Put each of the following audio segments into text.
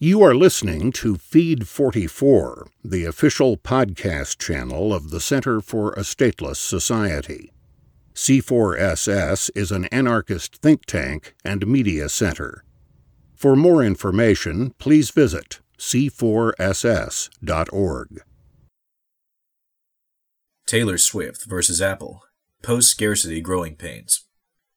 You are listening to Feed 44, the official podcast channel of the Center for a Stateless Society. C4SS is an anarchist think tank and media center. For more information, please visit c4ss.org. Taylor Swift versus Apple Post Scarcity Growing Pains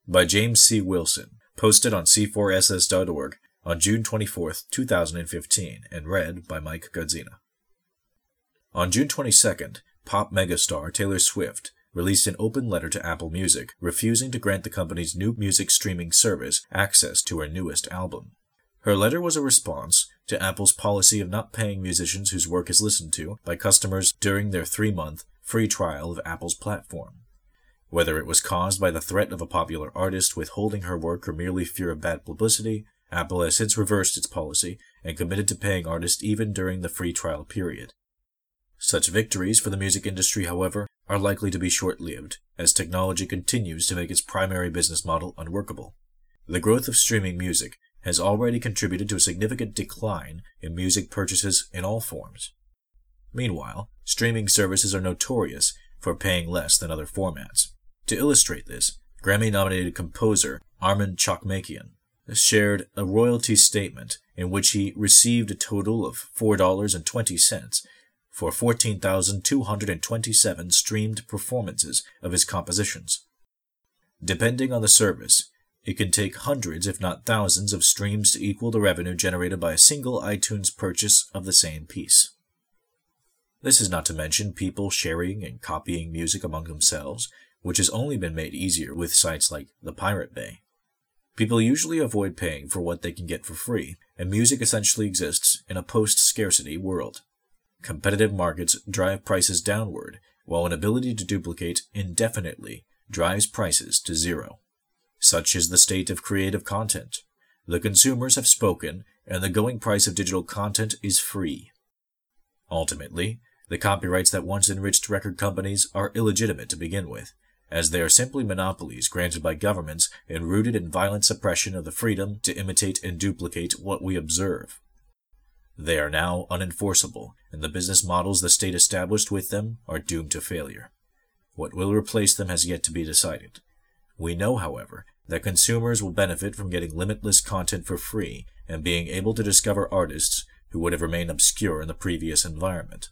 by James C. Wilson, posted on c4ss.org on June 24, 2015, and read by Mike Godzina. On June 22nd, pop megastar Taylor Swift released an open letter to Apple Music refusing to grant the company's new music streaming service access to her newest album. Her letter was a response to Apple's policy of not paying musicians whose work is listened to by customers during their three month free trial of Apple's platform. Whether it was caused by the threat of a popular artist withholding her work or merely fear of bad publicity, Apple has since reversed its policy and committed to paying artists even during the free trial period. Such victories for the music industry, however, are likely to be short lived as technology continues to make its primary business model unworkable. The growth of streaming music has already contributed to a significant decline in music purchases in all forms. Meanwhile, streaming services are notorious for paying less than other formats. To illustrate this, Grammy nominated composer Armen Chakmakian shared a royalty statement in which he received a total of $4.20 for 14,227 streamed performances of his compositions. Depending on the service, it can take hundreds, if not thousands, of streams to equal the revenue generated by a single iTunes purchase of the same piece. This is not to mention people sharing and copying music among themselves, which has only been made easier with sites like the Pirate Bay. People usually avoid paying for what they can get for free, and music essentially exists in a post scarcity world. Competitive markets drive prices downward, while an ability to duplicate indefinitely drives prices to zero. Such is the state of creative content. The consumers have spoken, and the going price of digital content is free. Ultimately, the copyrights that once enriched record companies are illegitimate to begin with, as they are simply monopolies granted by governments and rooted in violent suppression of the freedom to imitate and duplicate what we observe. They are now unenforceable, and the business models the state established with them are doomed to failure. What will replace them has yet to be decided. We know, however, that consumers will benefit from getting limitless content for free and being able to discover artists who would have remained obscure in the previous environment.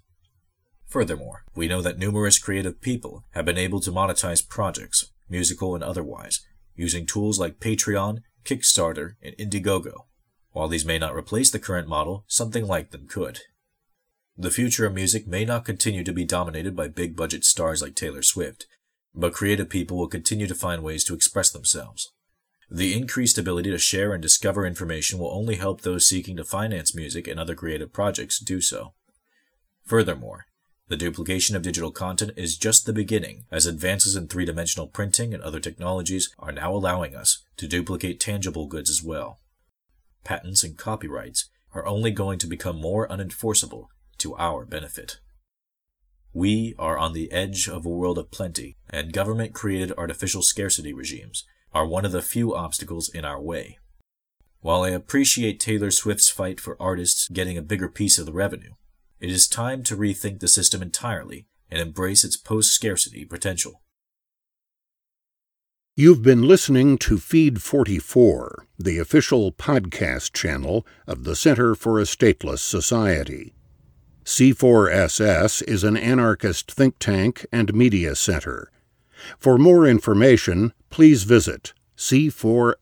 Furthermore, we know that numerous creative people have been able to monetize projects, musical and otherwise, using tools like Patreon, Kickstarter, and Indiegogo. While these may not replace the current model, something like them could. The future of music may not continue to be dominated by big budget stars like Taylor Swift, but creative people will continue to find ways to express themselves. The increased ability to share and discover information will only help those seeking to finance music and other creative projects do so. Furthermore, the duplication of digital content is just the beginning, as advances in three dimensional printing and other technologies are now allowing us to duplicate tangible goods as well. Patents and copyrights are only going to become more unenforceable to our benefit. We are on the edge of a world of plenty, and government created artificial scarcity regimes are one of the few obstacles in our way. While I appreciate Taylor Swift's fight for artists getting a bigger piece of the revenue, it is time to rethink the system entirely and embrace its post scarcity potential. You've been listening to Feed 44, the official podcast channel of the Center for a Stateless Society. C4SS is an anarchist think tank and media center. For more information, please visit c4ss.org.